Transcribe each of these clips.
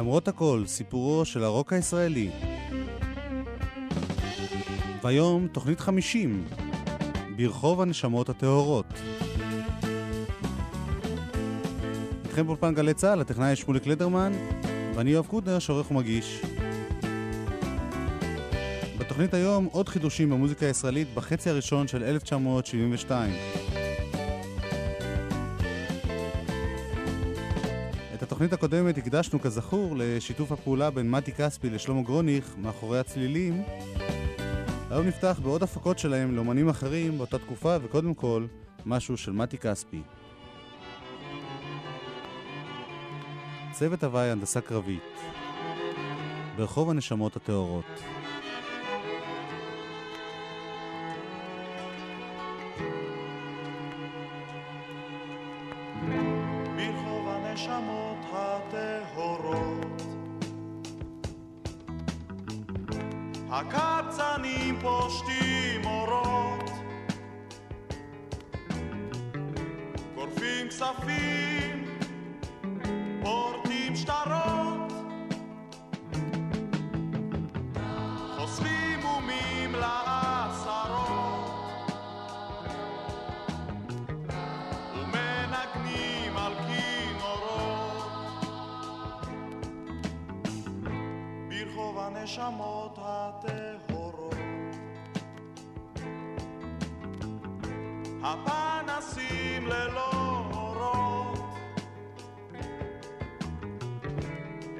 למרות הכל, סיפורו של הרוק הישראלי. והיום תוכנית 50, ברחוב הנשמות הטהורות. איתכם באולפן גלי צה"ל, הטכנאי שמוליק לדרמן, ואני יואב קוטנר, שעורך ומגיש. בתוכנית היום עוד חידושים במוזיקה הישראלית בחצי הראשון של 1972. את התוכנית הקודמת הקדשנו כזכור לשיתוף הפעולה בין מתי כספי לשלמה גרוניך מאחורי הצלילים. היום נפתח בעוד הפקות שלהם לאמנים אחרים באותה תקופה, וקודם כל, משהו של מתי כספי. צוות הוואי הנדסה קרבית ברחוב הנשמות הטהורות.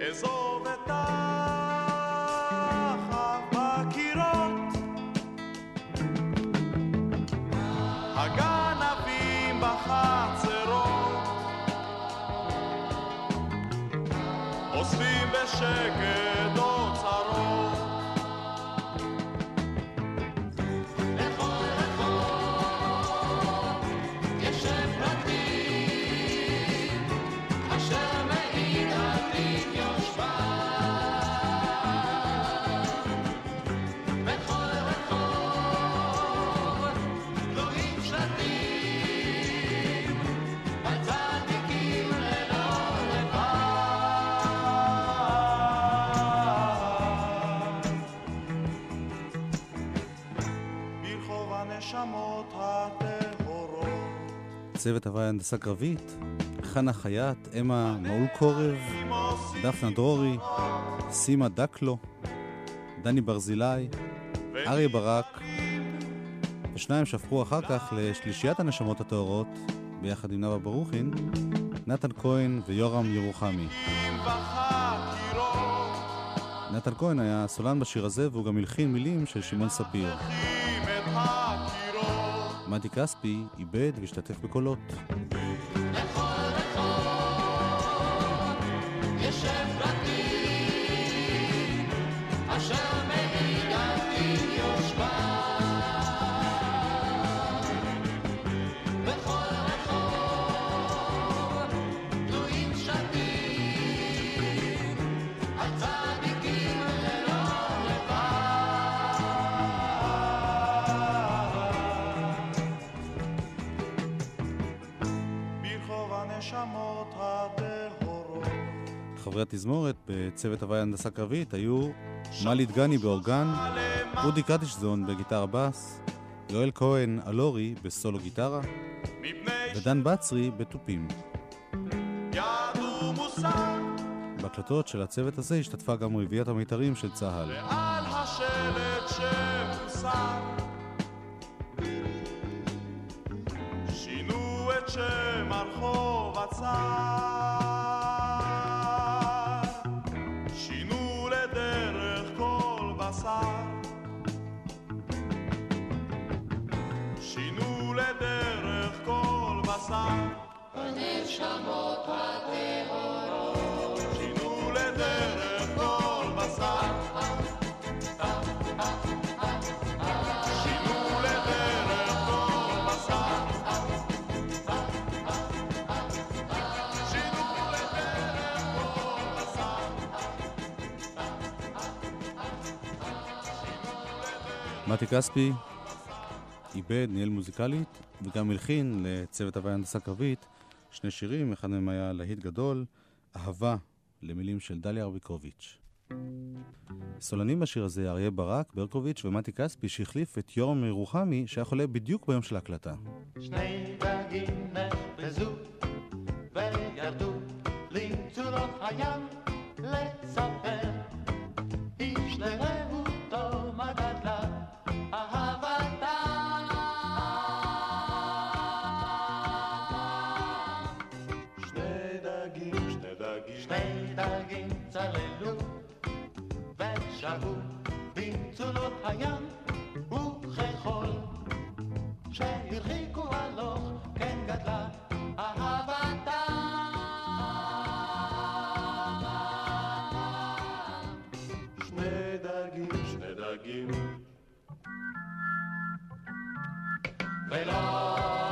אזוב את החב בקירות הגנבים בחצרות. אוספים בשקט צוות הוואי הנדסה קרבית, חנה חייט, אמה מעול קורב, דפנה דרורי, סימה דקלו, דני ברזילי, אריה ברק, ושניים שהפכו אחר כך לשלישיית הנשמות הטהורות, ביחד עם נאוה ברוכין, נתן כהן ויורם ירוחמי. נתן כהן היה סולן בשיר הזה, והוא גם הלחין מילים של שמעון ספיר. מתי כספי איבד והשתתף בקולות. הנשמות הטהורות חברי התזמורת בצוות הוואי הנדסה קרבית היו מלי דגני באורגן, אודי קדישזון בגיטרה בס, יואל כהן אלורי בסולו גיטרה, ודן בצרי בתופים. בהקלטות של הצוות הזה השתתפה גם רביעיית המיתרים של צה"ל. ועל השלט שמוסר כל בשר. שינו מתי כספי איבד, ניהל מוזיקלית, וגם הלחין לצוות הוואי הנדסה קרבית שני שירים, אחד מהם היה להיט גדול, אהבה למילים של דליה ארביקוביץ'. סולנים בשיר הזה אריה ברק, ברקוביץ' ומתי כספי שהחליף את יורם ירוחמי שהיה חולה בדיוק ביום של ההקלטה. שני דגים נחפזו וירדו למצולות הים לספר איש לרעותו ושבו במצולות הים וככל שהרחיקו הלוך כן גדלה אהבתם שני דגים, שני דגים, ולא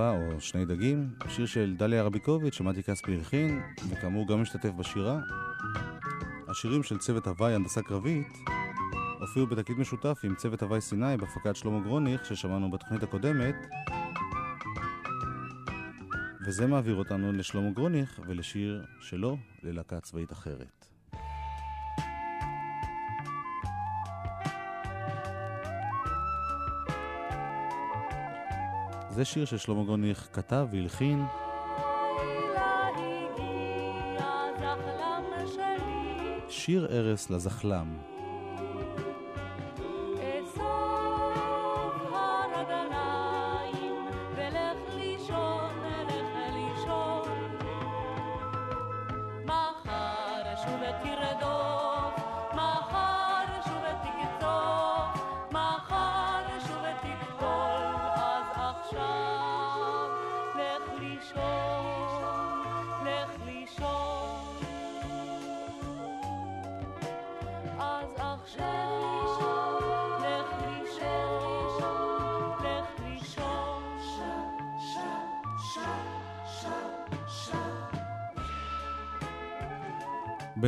אהבה או שני דגים, שיר של דליה רביקוביץ' שמתי כספי הלחין, וכאמור גם משתתף בשירה. השירים של צוות הוואי הנדסה קרבית הופיעו בתקליט משותף עם צוות הוואי סיני בהפקת שלמה גרוניך ששמענו בתוכנית הקודמת וזה מעביר אותנו לשלמה גרוניך ולשיר שלו ללהקה צבאית אחרת. זה שיר ששלמה גרוניך כתב והלחין שיר ערש לזחלם.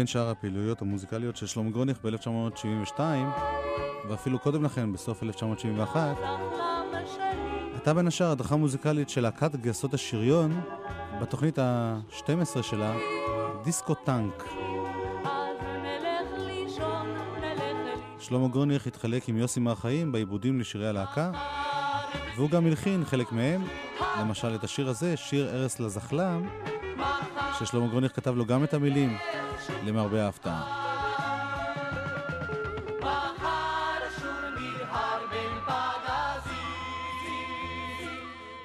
בין שאר הפעילויות המוזיקליות של שלמה גרוניך ב-1972 ואפילו קודם לכן, בסוף 1971, זחלם שלי, הייתה בין השאר הדרכה מוזיקלית של להקת גייסות השריון בתוכנית ה-12 שלה, דיסקו טנק. שלמה גרוניך התחלק עם יוסי מהחיים בעיבודים לשירי הלהקה, והוא גם הלחין חלק מהם, למשל את השיר הזה, שיר ערש לזחלם, ששלמה גרוניך כתב לו גם את המילים, למרבה ההפתעה.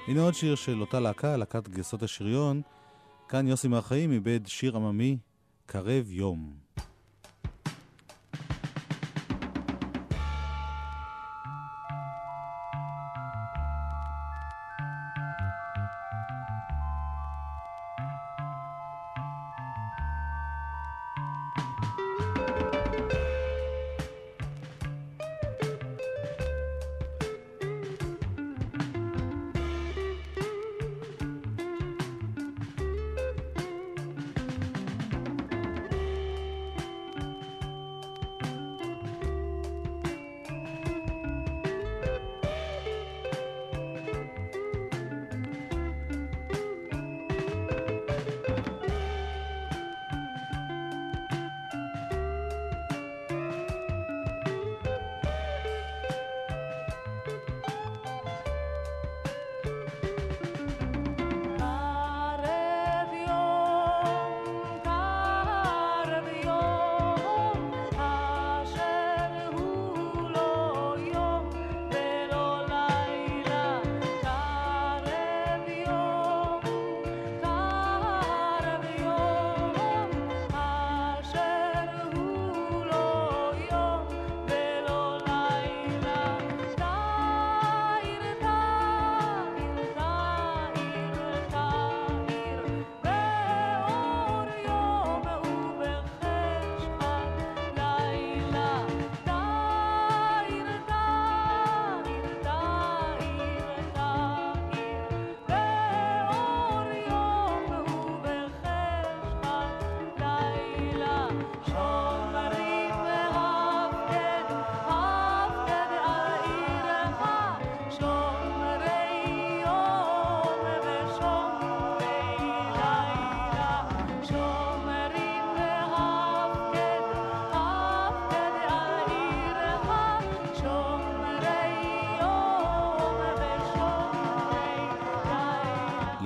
הנה עוד שיר של אותה להקה, להקת גייסות השריון. כאן יוסי מהחיים איבד שיר עממי, קרב יום.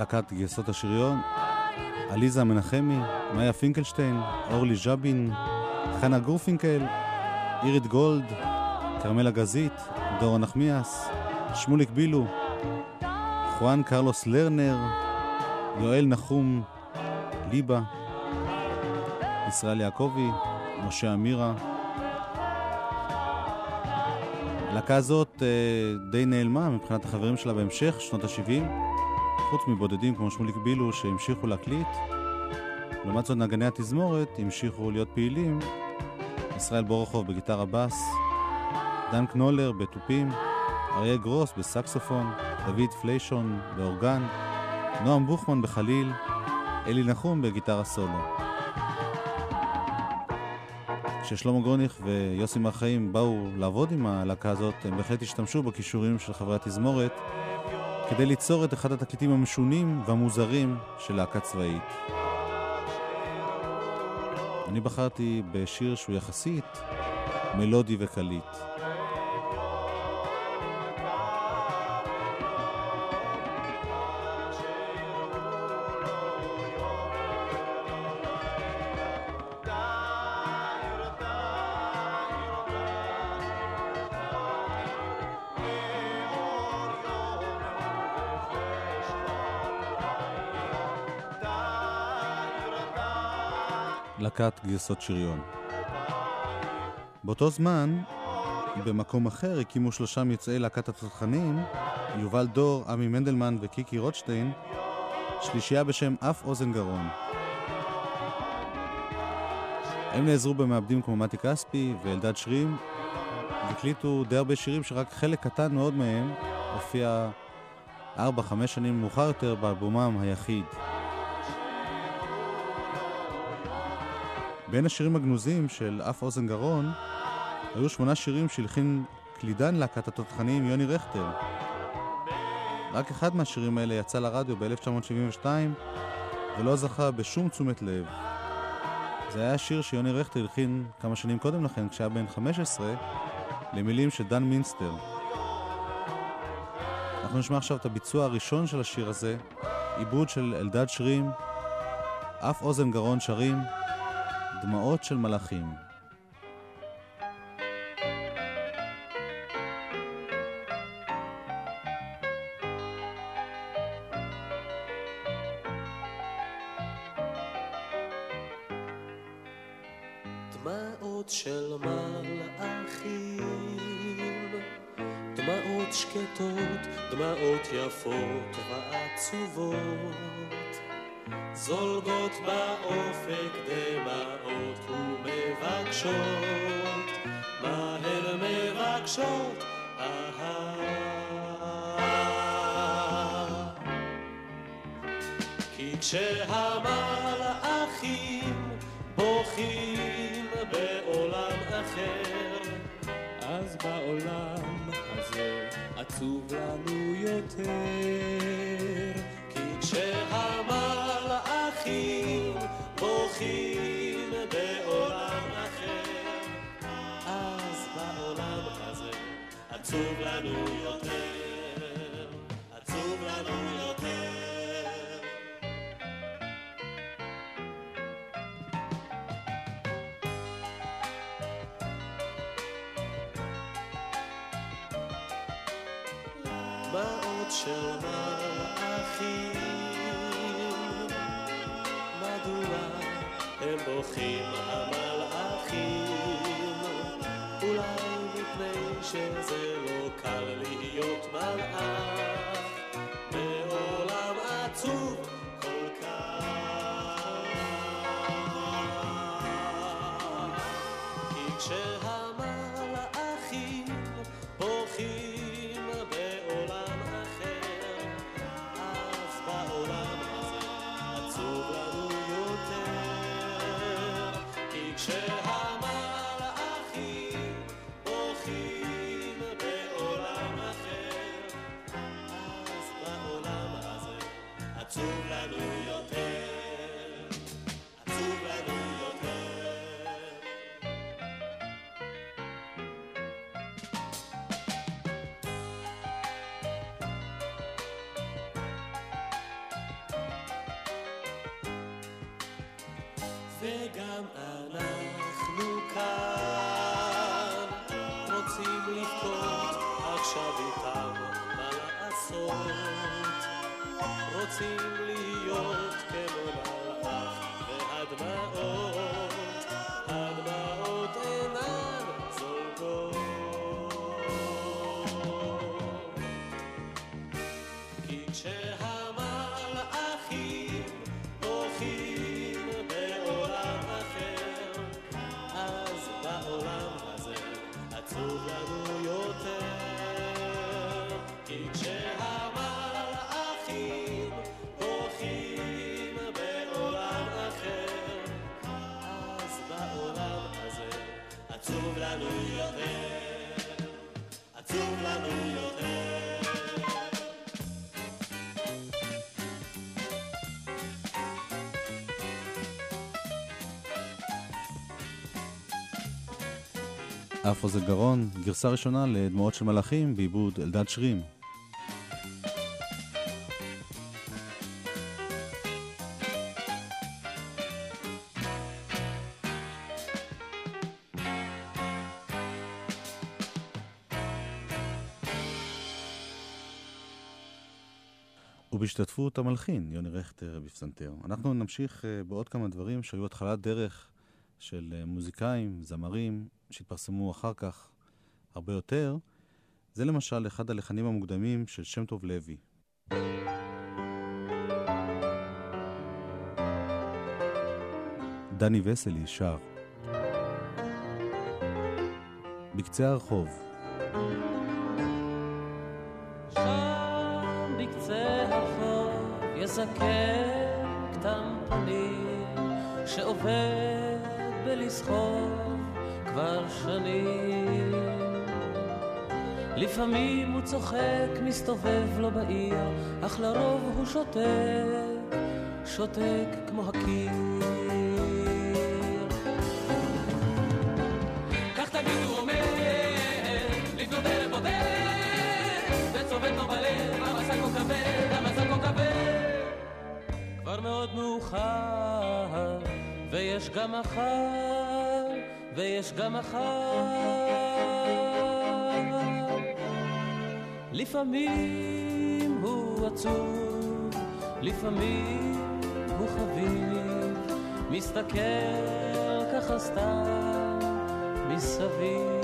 להקת גייסות השריון, עליזה מנחמי, מאיה פינקלשטיין, אורלי ז'בין, חנה גורפינקל, אירית גולד, כרמלה גזית, דורה נחמיאס, שמוליק בילו, חואן קרלוס לרנר, יואל נחום ליבה, ישראל יעקבי, משה אמירה. הלהקה הזאת אה, די נעלמה מבחינת החברים שלה בהמשך, שנות ה-70, חוץ מבודדים כמו שמוליק בילו שהמשיכו להקליט. לעומת זאת נגני התזמורת המשיכו להיות פעילים, ישראל בורוכוב בגיטרה בס, דן קנולר בתופים, אריה גרוס בסקסופון, דוד פליישון באורגן, נועם בוכמן בחליל, אלי נחום בגיטרה סולו. כששלמה גרוניך ויוסי מרחאים באו לעבוד עם הלהקה הזאת, הם בהחלט השתמשו בכישורים של חברי התזמורת כדי ליצור את אחד התקליטים המשונים והמוזרים של להקה צבאית. אני בחרתי בשיר שהוא יחסית מלודי וקליט. להקת גרסות שריון. באותו זמן, במקום אחר הקימו שלושה מיוצאי להקת התותחנים, יובל דור, עמי מנדלמן וקיקי רוטשטיין, שלישייה בשם אף אוזן גרון. הם נעזרו במעבדים כמו מתי כספי ואלדד שרים, והקליטו די הרבה שירים שרק חלק קטן מאוד מהם הופיע 4-5 שנים מאוחר יותר באלבומם היחיד. בין השירים הגנוזים של אף אוזן גרון היו שמונה שירים שהלחין קלידן להקת התותחנים יוני רכטר. רק אחד מהשירים האלה יצא לרדיו ב-1972 ולא זכה בשום תשומת לב. זה היה שיר שיוני רכטר הלחין כמה שנים קודם לכן, כשהיה בן 15, למילים של דן מינסטר. אנחנו נשמע עכשיו את הביצוע הראשון של השיר הזה, עיבוד של אלדד שרים, אף אוזן גרון שרים, דמעות של מלאכים. דמעות של מלאכים, מדוע הם בוכים המלאכים? אולי מפני שזה לא קל להיות מלאך בעולם עצוב וגם אנחנו כאן רוצים לבכות עכשיו איתם מה לעשות? רוצים אף אוזן גרון, גרסה ראשונה לדמעות של מלאכים בעיבוד אלדד שרים. ובהשתתפות המלחין, יוני רכטר בפסנתר. אנחנו נמשיך אה, בעוד כמה דברים שהיו התחלת דרך של אה, מוזיקאים, זמרים, שהתפרסמו אחר כך הרבה יותר. זה למשל אחד הלחנים המוקדמים של שם טוב לוי. דני וסלי שר. בקצה הרחוב, שם בקצה הרחוב יזקן כתם פנים שעובד בלסחוב כבר שנים. לפעמים הוא צוחק, מסתובב לו בעיר, אך לרוב הוא שותק, שותק כמו הקיר. גם מחר, ויש גם מחר. לפעמים הוא עצוב, לפעמים הוא חביב, מסתכל ככה סתם מסביב.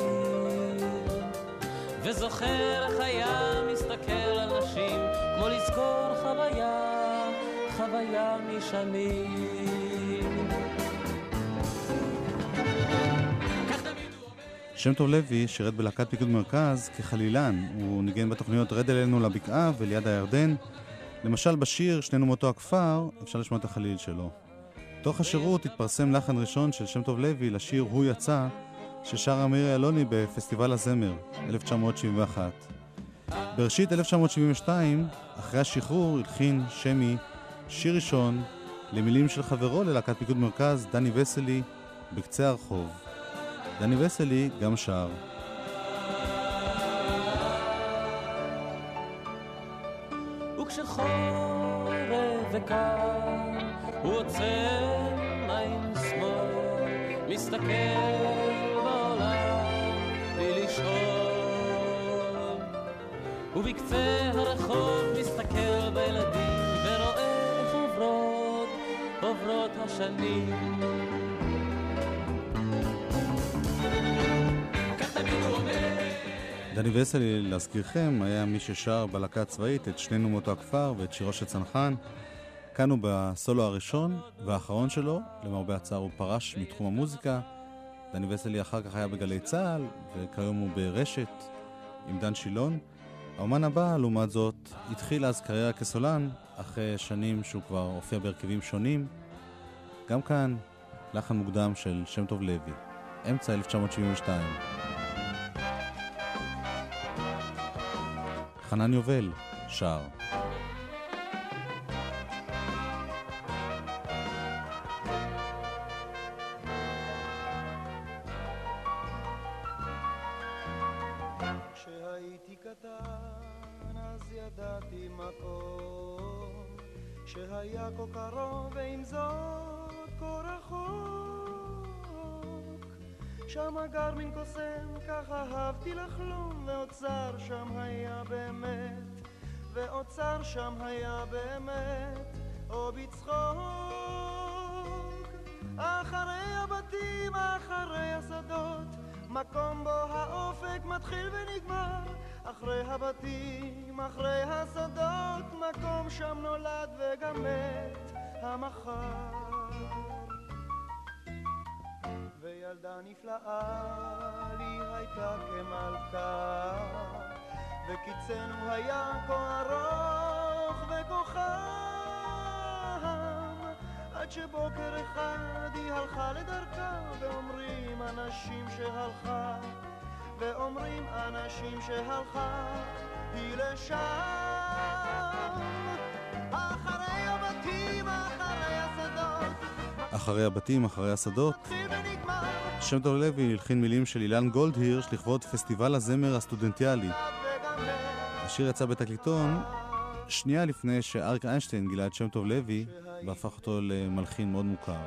וזוכר איך היה מסתכל על נשים, כמו לזכור חוויה, חוויה משנים. שם טוב לוי שירת בלהקת פיקוד מרכז כחלילן. הוא ניגן בתוכניות רד אלינו לבקעה וליד הירדן. למשל בשיר "שנינו מאותו הכפר" אפשר לשמוע את החליל שלו. תוך השירות התפרסם לחן ראשון של שם טוב לוי לשיר "הוא יצא" ששרה מירי אלוני בפסטיבל הזמר, 1971. בראשית 1972, אחרי השחרור, הלחין שמי שיר ראשון למילים של חברו ללהקת פיקוד מרכז, דני וסלי, בקצה הרחוב. דני וסלי גם שר. וכשחורף וקר. ובקצה הרחוב מסתכל בילדים ורואה עוברות, עוברות השנים. דני וסלי, להזכירכם, היה מי ששר בלהקה הצבאית את שנינו מאותו הכפר ואת שירו של צנחן. כאן הוא בסולו הראשון והאחרון שלו, למרבה הצער הוא פרש מתחום המוזיקה. דני וסלי אחר כך היה בגלי צה"ל, וכיום הוא ברשת עם דן שילון. האומן הבא, לעומת זאת, התחיל אז קריירה כסולן, אחרי שנים שהוא כבר הופיע בהרכבים שונים. גם כאן, לחן מוקדם של שם טוב לוי, אמצע 1972. חנן יובל, שר. אחרי הבתים, אחרי השדות. שם טוב לוי הלחין מילים של אילן גולדהירש לכבוד פסטיבל הזמר הסטודנטיאלי. השיר יצא בתקליטון שנייה לפני שאריק איינשטיין גילה את שם טוב לוי והפך אותו למלחין מאוד מוכר.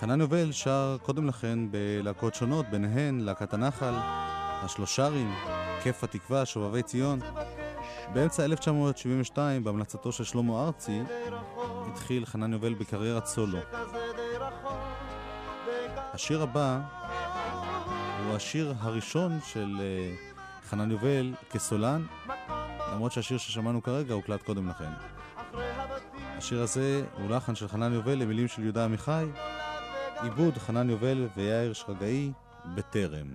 חנן יובל שר קודם לכן בלהקות שונות, ביניהן להקת הנחל, השלושרים, כיף התקווה, שובבי ציון. באמצע 1972, בהמלצתו של שלמה ארצי, התחיל חנן יובל בקריירת סולו. השיר הבא הוא השיר הראשון של אה, חנן יובל כסולן, למרות שהשיר ששמענו כרגע הוקלט קודם לכן. השיר הזה הוא לחן של חנן יובל למילים של יהודה עמיחי, עיבוד חנן יובל ויאיר שרגאי. בטרם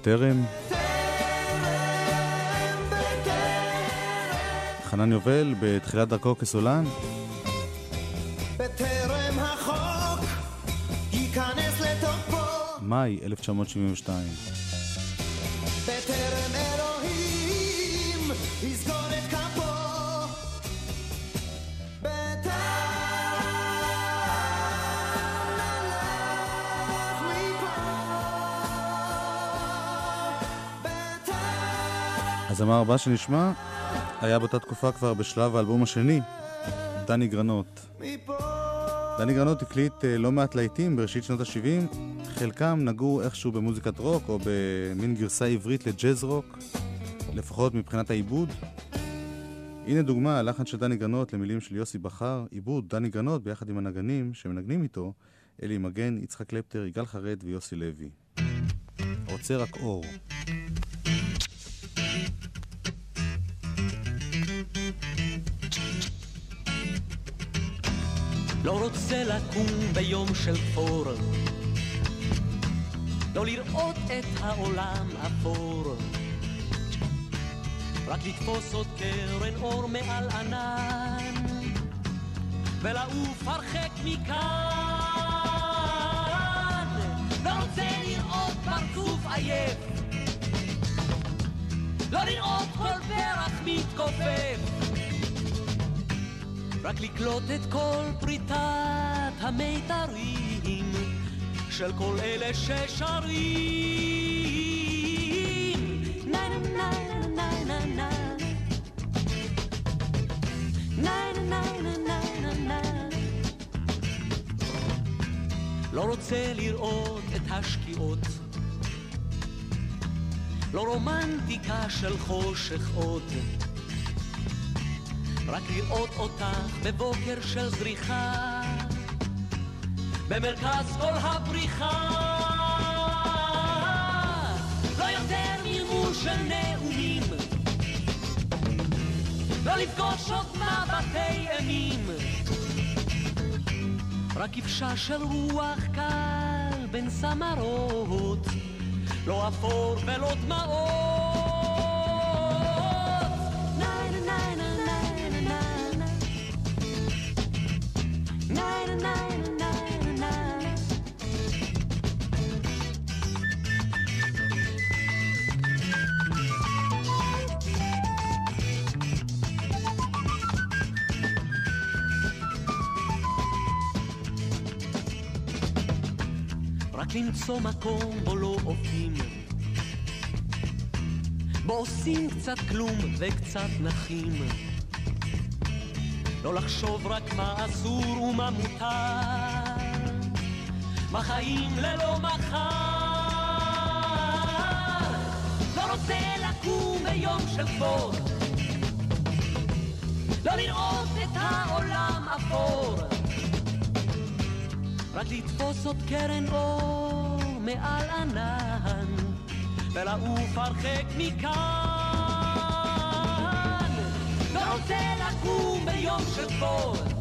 בטרם, חנן יובל בתחילת דרכו כסולן, בטרם החוק ייכנס לתוקפו, מאי 1972. הזמר הבא שנשמע היה באותה תקופה כבר בשלב האלבום השני, דני גרנות. דני גרנות הקליט אה, לא מעט להיטים בראשית שנות ה-70, חלקם נגעו איכשהו במוזיקת רוק או במין גרסה עברית לג'אז רוק, לפחות מבחינת העיבוד. הנה דוגמה, לחן של דני גרנות למילים של יוסי בכר, עיבוד דני גרנות ביחד עם הנגנים שמנגנים איתו, אלי מגן, יצחק קלפטר, יגאל חרד ויוסי לוי. רוצה רק אור. לא רוצה לקום ביום של פור, לא לראות את העולם אפור, רק לתפוס עוד קרן אור מעל ענן, ולעוף הרחק מכאן. לא רוצה לראות פרצוף עייף, לא לראות כל פרח מתכופף. רק לקלוט את כל פריטת המיתרים של כל אלה ששרים. לא רוצה לראות את השקיעות. לא רומנטיקה של חושך עוד רק לראות אותך בבוקר של זריחה, במרכז כל הבריחה. לא יותר מרמור של נאומים, לא לפגוש עוד מבטי אימים, רק כבשה של רוח קל בין סמרות, לא אפור ולא דמעות. רק למצוא מקום בו לא עובדים, בו עושים קצת כלום וקצת נחים. לא לחשוב רק מה אסור ומה מותר, מה חיים ללא מחר. לא רוצה לקום ביום של כבוד, לא לראות את העולם אפור. רק לתפוס עוד קרן אור מעל ענן, ולעוף הרחק מכאן. לא רוצה לקום ביום של כבוד,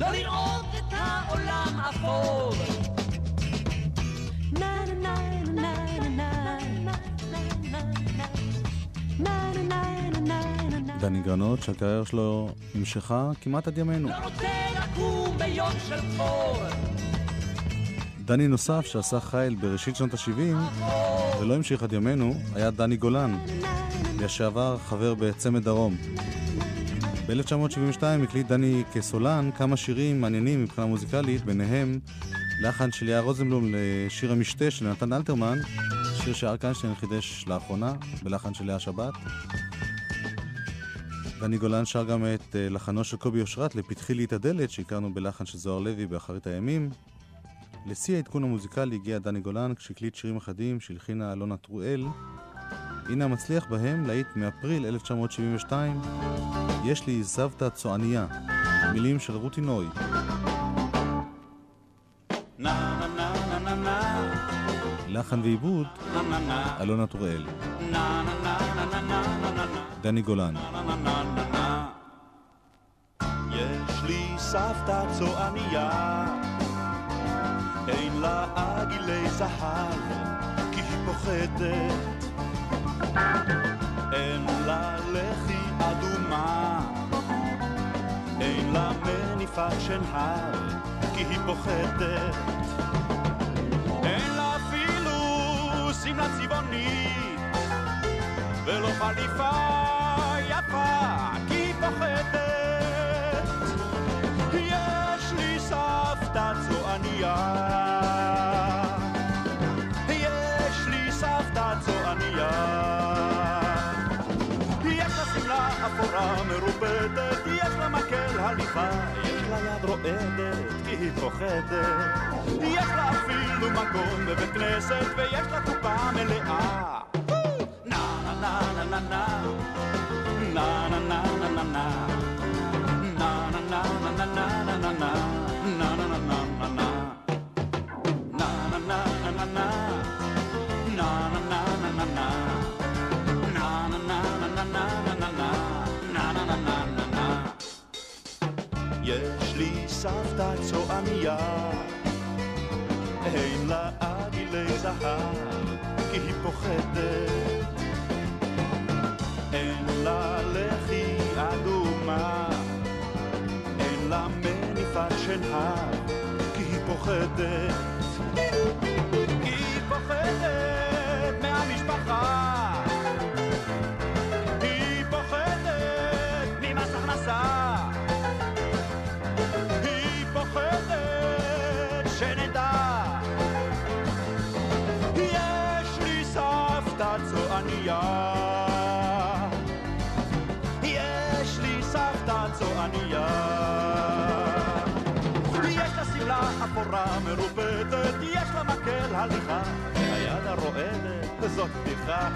לא לראות את העולם אפור. נה נה נה נה נה נה נה נה נה נה דני גרנות, שהקריירה שלו נמשכה כמעט עד ימינו. לא רוצה לקום ביום של דני נוסף שעשה חייל בראשית שנות ה-70 ולא המשיך עד ימינו היה דני גולן, לשעבר חבר בצמד דרום. ב-1972 הקליט דני כסולן כמה שירים מעניינים מבחינה מוזיקלית, ביניהם לחן של יער רוזנבלום לשיר המשתה של נתן אלתרמן, שיר שאריק איינשטיין חידש לאחרונה, בלחן של לאה שבת. דני גולן שר גם את אה, לחנו של קובי אושרת ל"פתחי לי את הדלת", שהכרנו בלחן של זוהר לוי באחרית הימים. לשיא העדכון המוזיקלי הגיע דני גולן כשהקליט שירים אחדים שהלחינה אלונה טרואל. הנה המצליח בהם להיט מאפריל 1972, יש לי סבתא צועניה, מילים של רותי נוי. נה נה נה נה נה לחן ועיבוד, אלונה טוראל. דני גולן. יש לי סבתא צועניה, אין לה עגילי זהב, כי היא פוחדת. אין לה לחי אדומה, אין לה מניפת שנהר, כי היא פוחדת. שמלה צבעונית, ולא חליפה יפה, כי היא פוחדת. יש לי סבתא צועניה, לי סבתא צועניה. יש לה שמלה אפורה אפורה מרופטת, יש לה מקל הליכה, יש לה יד רועדת, כי היא פוחדת. יש לה אפילו מקום בבית כנסת, ויש לה קופה מלאה. נה נה נה נה נה נה נה נה נה נה נה Na na na na na na na na na na na na na na Na na na na na na Na na na na na na Na na na na na na na na Na יש לי סבתא צועניה. אין לה עגילי זהב כי היא פוחדת. אין לה לחי אדומה. אין לה מניפת שנהב כי היא פוחדת. היא פוחדת מהמשפחה שמלה אפורה מרופטת יש לה מקל הליכה היד הרועדת זאת בדיחה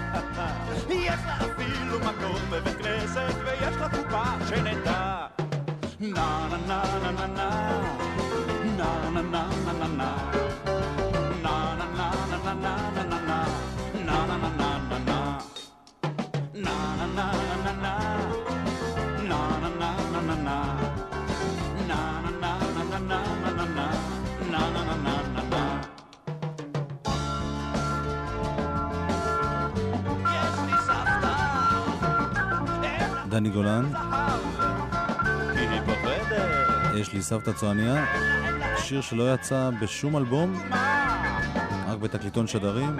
יש לה אפילו מקום בבית כנסת ויש לה קופה שנדע נה נה נה נה נה נה נה נה נה נה נה Na na na na na na na na na na na na na na na Na na na na na na Na דני גולן, יש לי סבתא צועניה, שיר שלא יצא בשום אלבום, רק בתקליטון שדרים.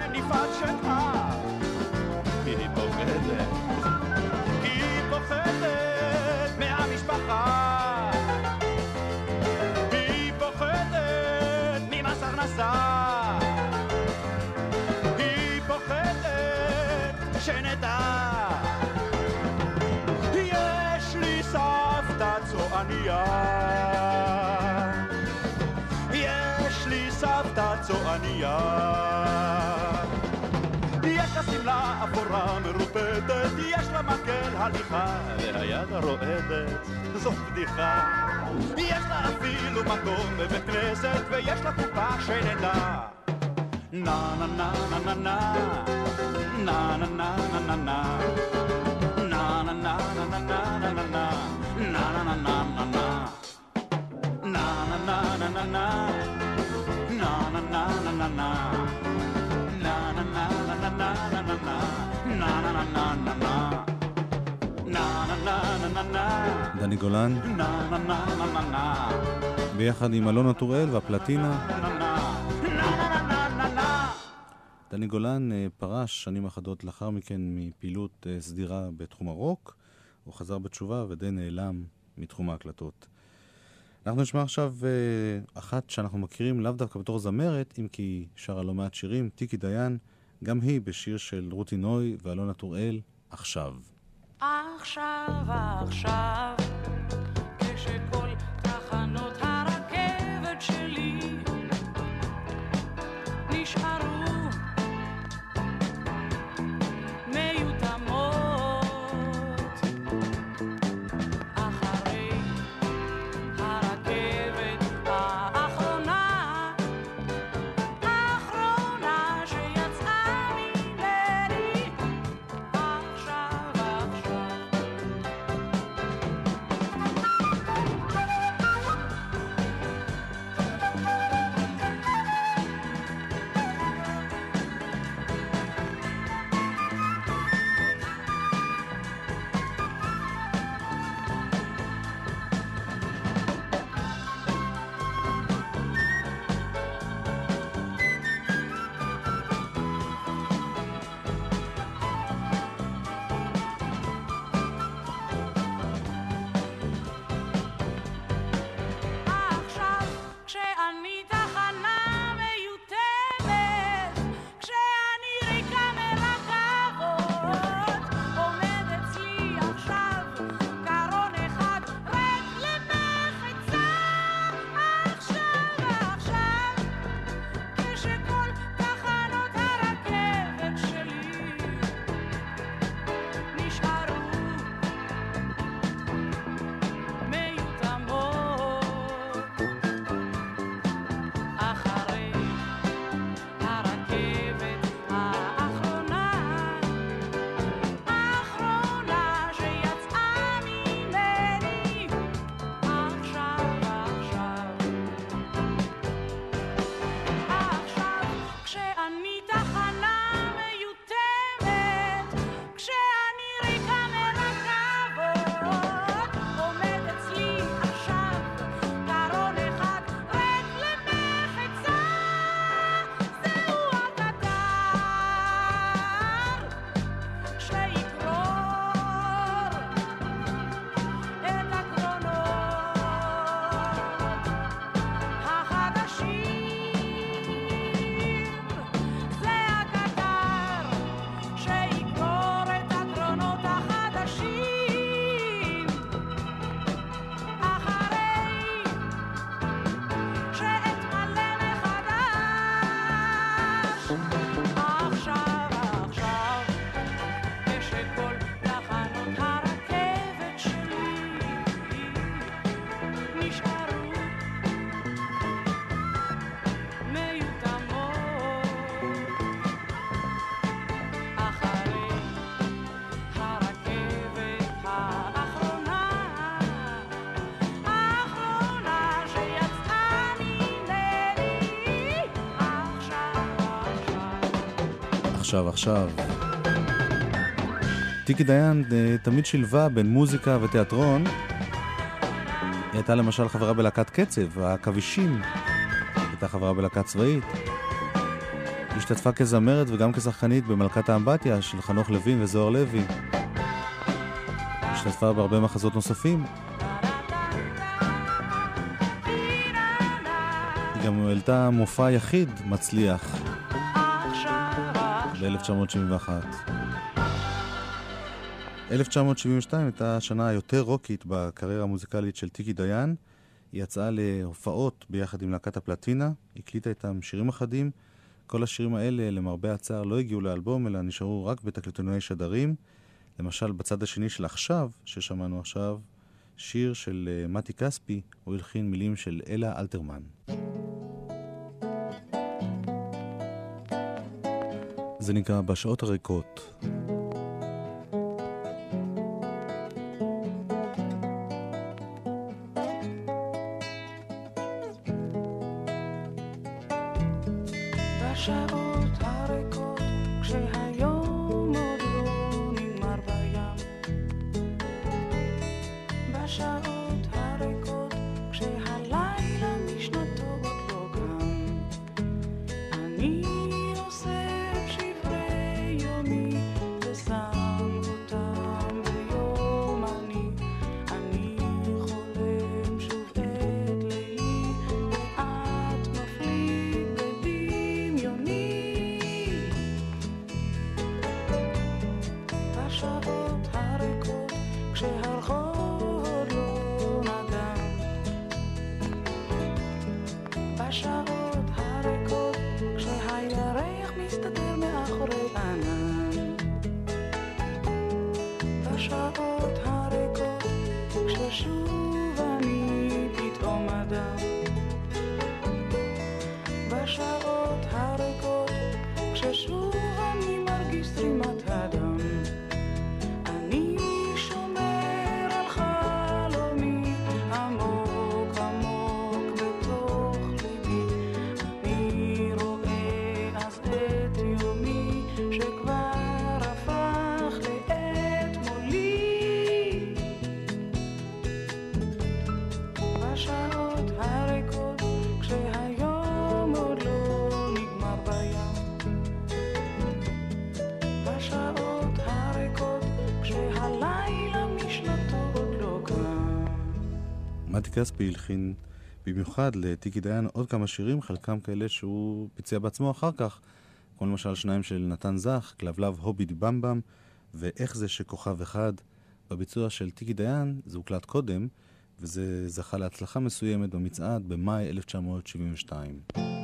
מרופטת, יש לה מקל הליכה, והיד הרועדת, זאת בדיחה. יש לה אפילו מקום בבית כנסת, ויש לה קופה שנדע. נה נה נה נה נה נה נה נה נה נה נה נה Na na na na na na na na na na na na na na na Na na na na na na Na na na na na na Na na na na na na na na na Na na na na na na Na דני גולן, ביחד עם אלונה טוראל והפלטינה. דני גולן אה, פרש שנים אחדות לאחר מכן מפעילות אה, סדירה בתחום הרוק. הוא חזר בתשובה ודי נעלם מתחום ההקלטות. אנחנו נשמע עכשיו אה, אחת שאנחנו מכירים לאו דווקא בתור זמרת, אם כי היא שרה לא מעט שירים, טיקי דיין, גם היא בשיר של רותי נוי ואלונה טוראל, עכשיו. עכשיו, עכשיו, כשכל תחנות הרכבת שלי עכשיו עכשיו. טיקי דיין אה, תמיד שילבה בין מוזיקה ותיאטרון. היא הייתה למשל חברה בלהקת קצב, העכבישים. הייתה חברה בלהקה צבאית. היא השתתפה כזמרת וגם כשחקנית במלכת האמבטיה של חנוך לוין וזוהר לוי. השתתפה בהרבה מחזות נוספים. היא גם העלתה מופע יחיד מצליח ב-1971. 1972 הייתה השנה היותר רוקית בקריירה המוזיקלית של טיקי דיין. היא יצאה להופעות ביחד עם להקת הפלטינה, הקליטה איתם שירים אחדים. כל השירים האלה, למרבה הצער, לא הגיעו לאלבום, אלא נשארו רק בתקליטוני שדרים. למשל, בצד השני של עכשיו, ששמענו עכשיו, שיר של uh, מתי כספי, הוא הלחין מילים של אלה אלתרמן. זה נקרא בשעות הריקות. בשעות כספי הלחין במיוחד לטיקי דיין עוד כמה שירים, חלקם כאלה שהוא ביצע בעצמו אחר כך, כמו למשל שניים של נתן זך, כלבלב הובי די במבם, ואיך זה שכוכב אחד. בביצוע של טיקי דיין זה הוקלט קודם, וזה זכה להצלחה מסוימת במצעד במאי 1972.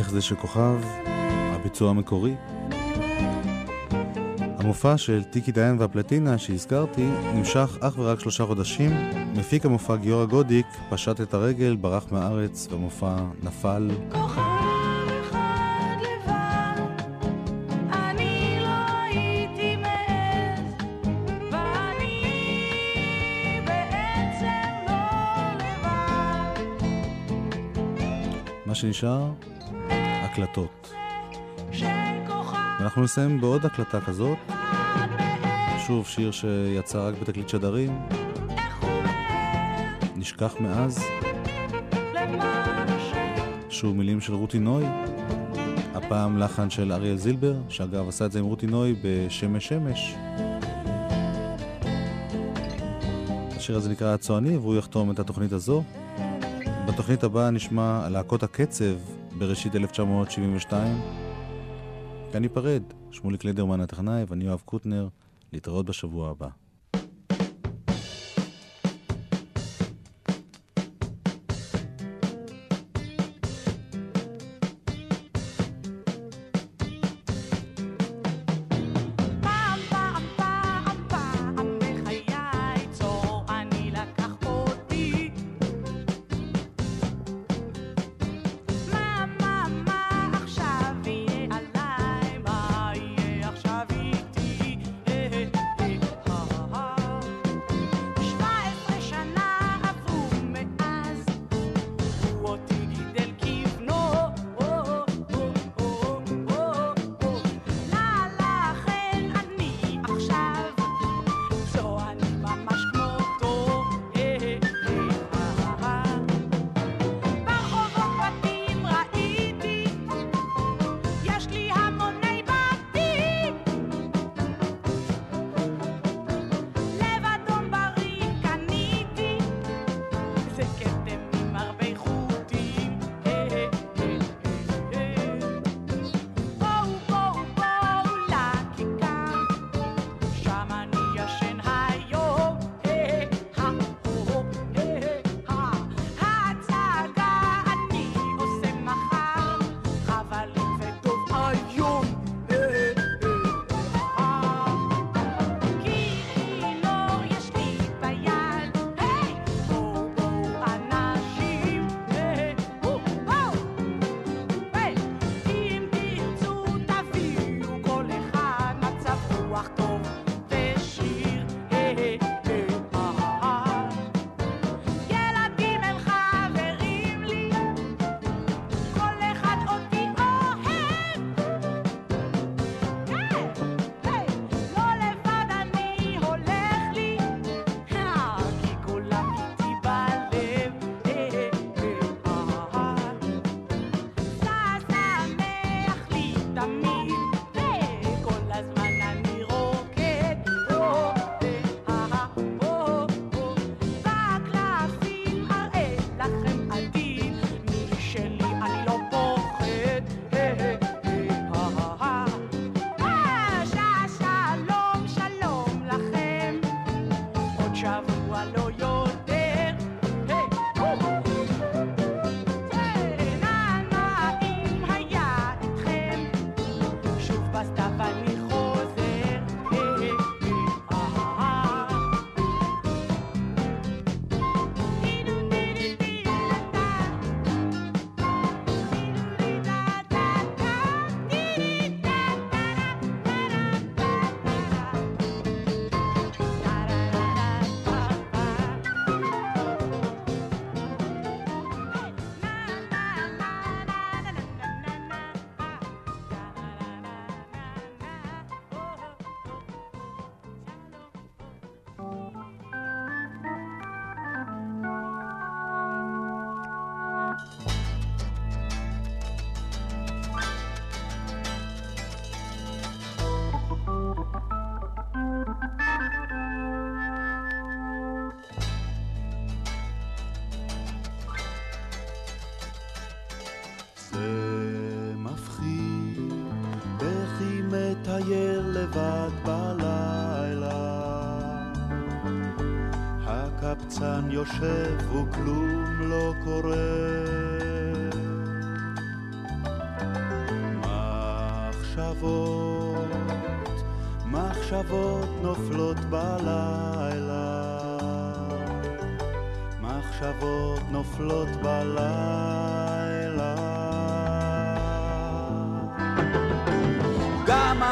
איך זה שכוכב, הביצוע המקורי. המופע של טיקי דיין והפלטינה שהזכרתי נמשך אך ורק שלושה חודשים. מפיק המופע גיורא גודיק פשט את הרגל, ברח מהארץ והמופע נפל. כוכב לא לא. מה שנשאר, הקלטות. ואנחנו נסיים בעוד הקלטה כזאת, שוב שיר שיצא רק בתקליט שדרים, נשכח מאז. שוב מילים של רותי נוי, הפעם לחן של אריאל זילבר, שאגב עשה את זה עם רותי נוי בשמש שמש. השיר הזה נקרא הצועני והוא יחתום את התוכנית הזו. בתוכנית הבאה נשמע להקות הקצב בראשית 1972. כאן ניפרד, שמוליק לידרמן הטכנאי ואני יואב קוטנר, להתראות בשבוע הבא. your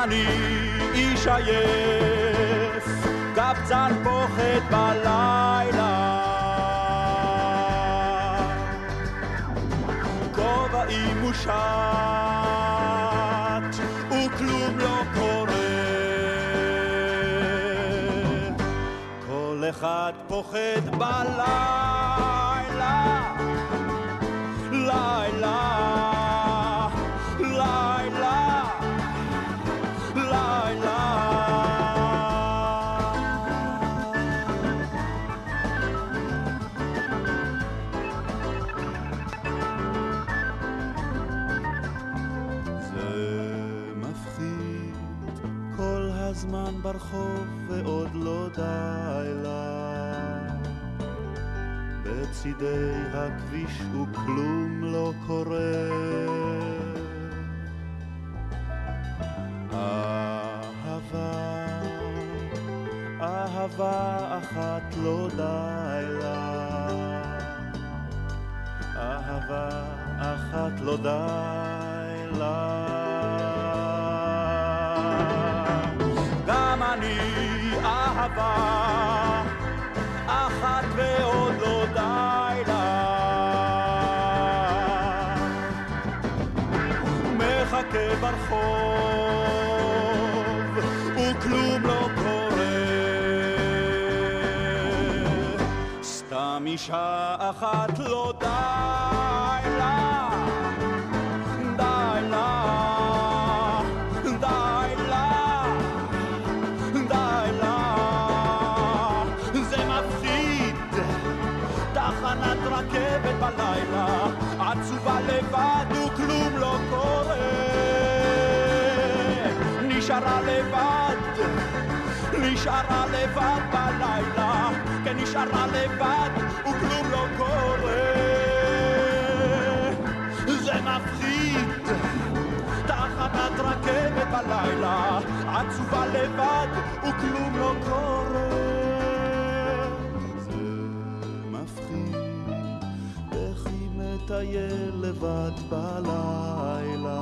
אני איש עייף, קבצן פוחד בלילה. כובעי מושט, וכלום לא קורה. כל אחד פוחד בלילה, לילה, די לה. בצידי הכביש וכלום לא קורה. אהבה, אהבה אחת לא די לה. אהבה אחת לא די לה. גם אני אהבה אחת ועוד לא די לה. מחכה ברחוב וכלום לא קורה. סתם אישה אחת לא די בלילה, עצובה לבד וכלום לא קורה. נשארה לבד, נשארה לבד בלילה, כן נשארה לבד וכלום לא קורה. זה מפחיד, תחנת רכבת בלילה, עצובה לבד וכלום לא קורה. לבד בלילה.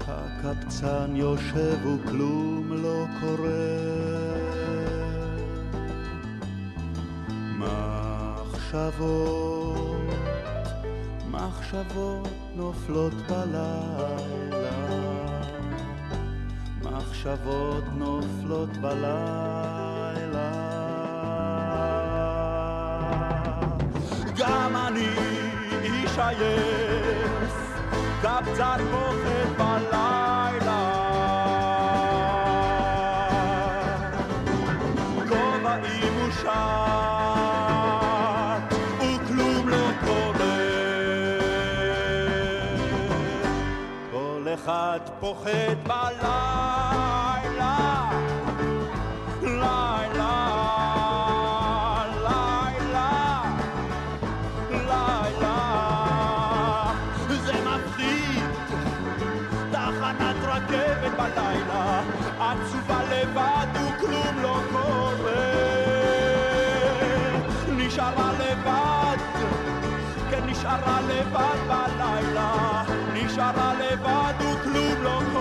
הקבצן יושב וכלום לא קורה. מחשבות, מחשבות נופלות בלילה. מחשבות נופלות בלילה. גם Yes, Gab Zad Mochet Balayla. Kova Imusha. Uklum Lokode. Kolechat Pochet Balayla. לבד וכלום לא קורה. נשארה לבד, כן נשארה לבד בלילה, נשארה לבד וכלום לא קורה.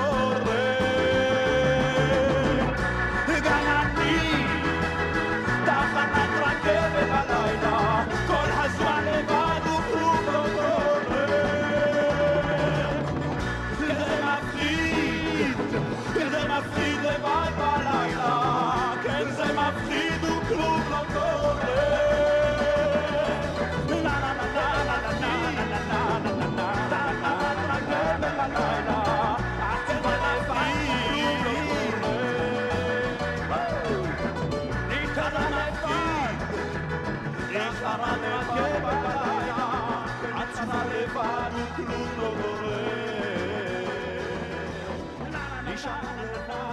כלום לא קורה. נשאר לך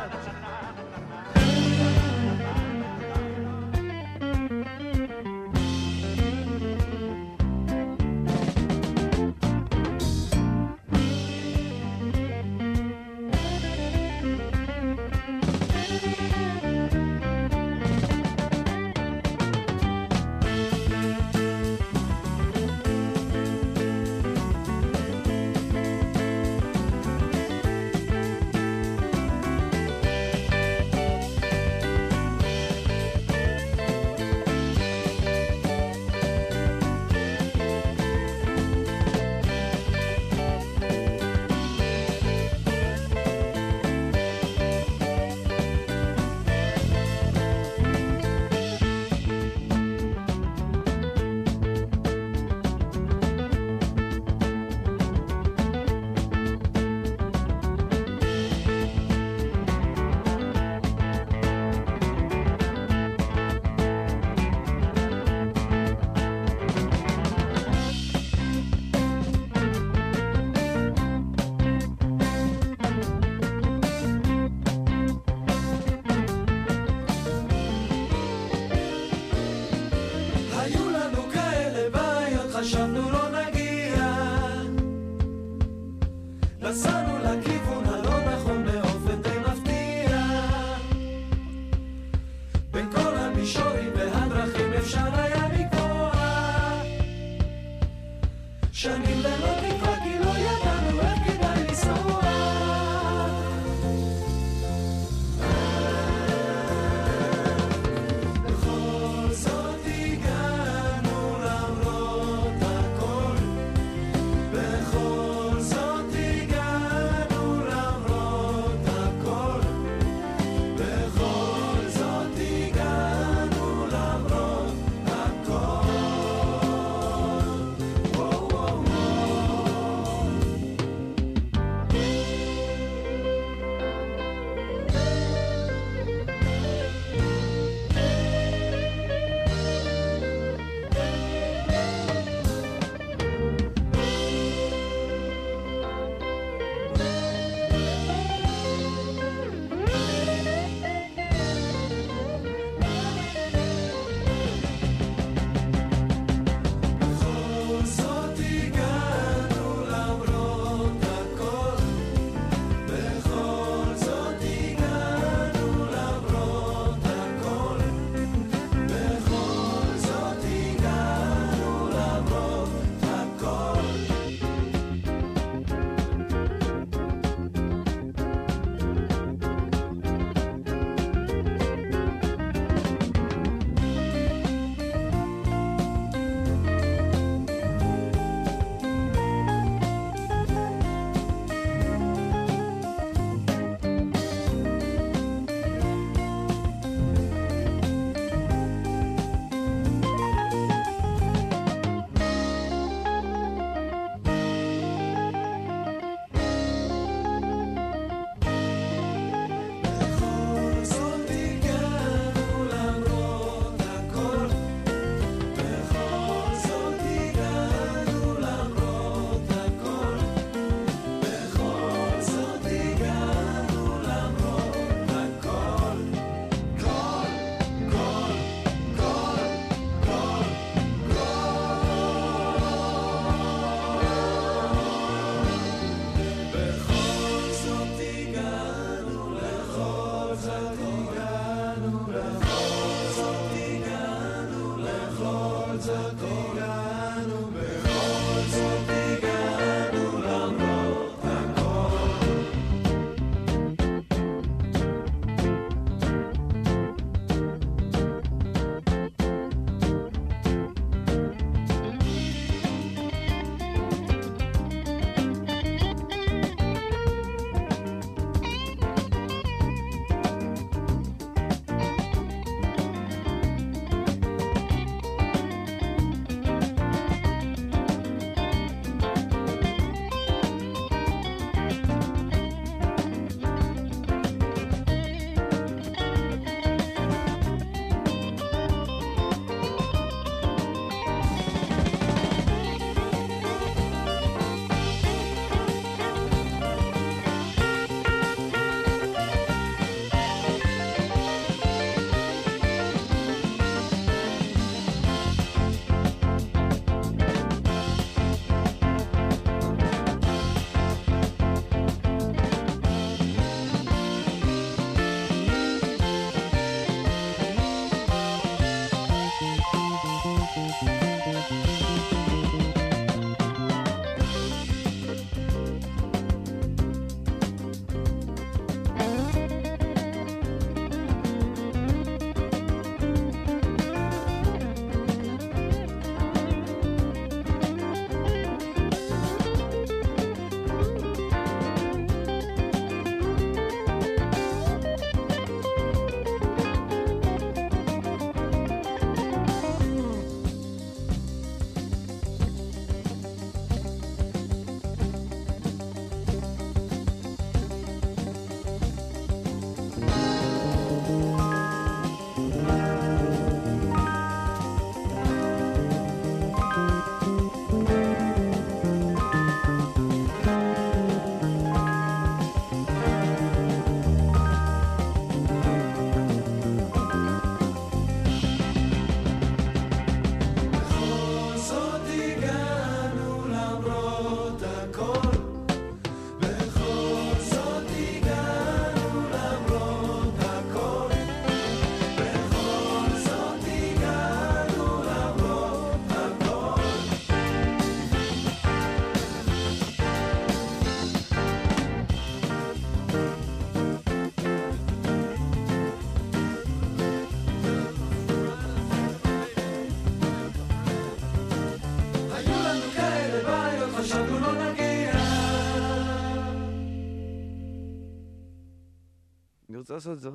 רוצה